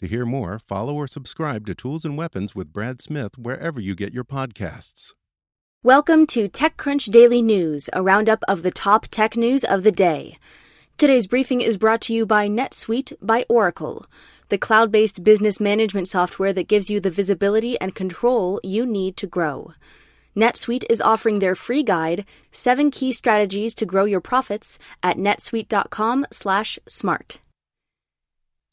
To hear more, follow or subscribe to Tools and Weapons with Brad Smith wherever you get your podcasts. Welcome to TechCrunch Daily News, a roundup of the top tech news of the day. Today's briefing is brought to you by NetSuite by Oracle, the cloud based business management software that gives you the visibility and control you need to grow. NetSuite is offering their free guide, 7 key strategies to grow your profits at netsuite.com/smart.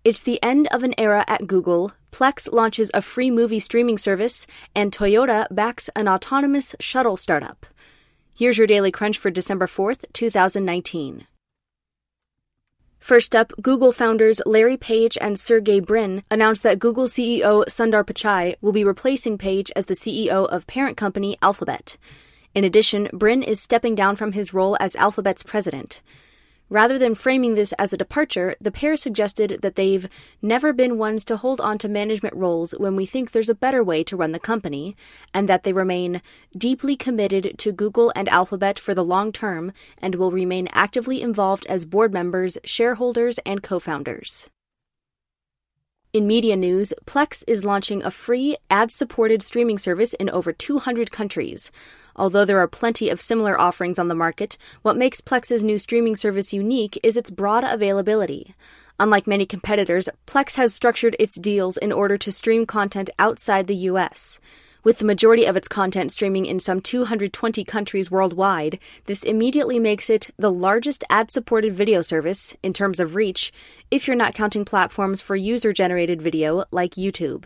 It's the end of an era at Google. Plex launches a free movie streaming service, and Toyota backs an autonomous shuttle startup. Here's your daily crunch for December 4th, 2019. First up, Google founders Larry Page and Sergey Brin announced that Google CEO Sundar Pichai will be replacing Page as the CEO of parent company Alphabet. In addition, Brin is stepping down from his role as Alphabet's president. Rather than framing this as a departure, the pair suggested that they've never been ones to hold on to management roles when we think there's a better way to run the company, and that they remain deeply committed to Google and Alphabet for the long term and will remain actively involved as board members, shareholders, and co founders. In media news, Plex is launching a free, ad supported streaming service in over 200 countries. Although there are plenty of similar offerings on the market, what makes Plex's new streaming service unique is its broad availability. Unlike many competitors, Plex has structured its deals in order to stream content outside the US. With the majority of its content streaming in some 220 countries worldwide, this immediately makes it the largest ad supported video service, in terms of reach, if you're not counting platforms for user generated video like YouTube.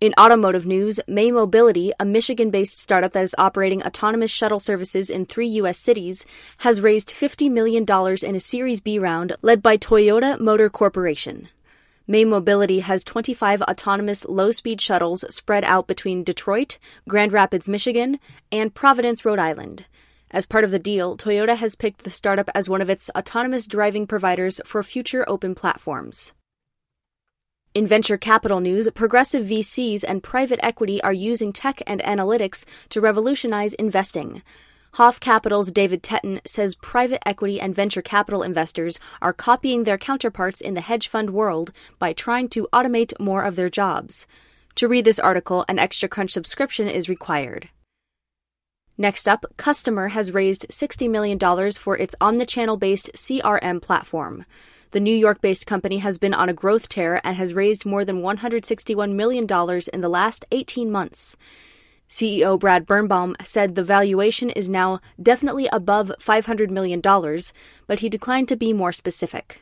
In automotive news, May Mobility, a Michigan based startup that is operating autonomous shuttle services in three U.S. cities, has raised $50 million in a Series B round led by Toyota Motor Corporation. May Mobility has 25 autonomous low speed shuttles spread out between Detroit, Grand Rapids, Michigan, and Providence, Rhode Island. As part of the deal, Toyota has picked the startup as one of its autonomous driving providers for future open platforms. In venture capital news, progressive VCs and private equity are using tech and analytics to revolutionize investing. HOF Capital's David Teten says private equity and venture capital investors are copying their counterparts in the hedge fund world by trying to automate more of their jobs. To read this article, an Extra Crunch subscription is required. Next up, Kustomer has raised $60 million for its omnichannel based CRM platform. The New York based company has been on a growth tear and has raised more than $161 million in the last 18 months. CEO Brad Birnbaum said the valuation is now definitely above $500 million, but he declined to be more specific.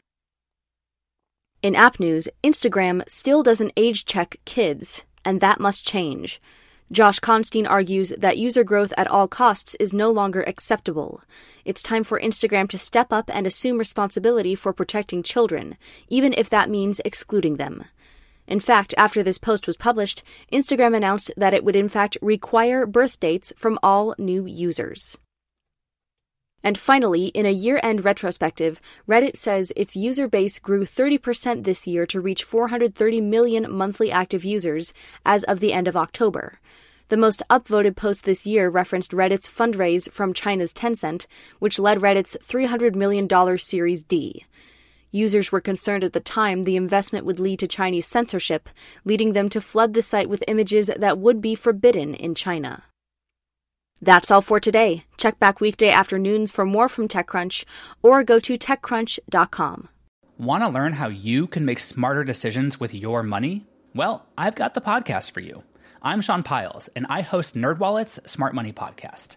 In app news, Instagram still doesn't age check kids, and that must change. Josh Constine argues that user growth at all costs is no longer acceptable. It's time for Instagram to step up and assume responsibility for protecting children, even if that means excluding them. In fact, after this post was published, Instagram announced that it would in fact require birth dates from all new users. And finally, in a year end retrospective, Reddit says its user base grew 30% this year to reach 430 million monthly active users as of the end of October. The most upvoted post this year referenced Reddit's fundraise from China's Tencent, which led Reddit's $300 million Series D. Users were concerned at the time the investment would lead to Chinese censorship, leading them to flood the site with images that would be forbidden in China. That's all for today. Check back weekday afternoons for more from TechCrunch or go to TechCrunch.com. Want to learn how you can make smarter decisions with your money? Well, I've got the podcast for you. I'm Sean Pyles, and I host NerdWallet's Smart Money Podcast.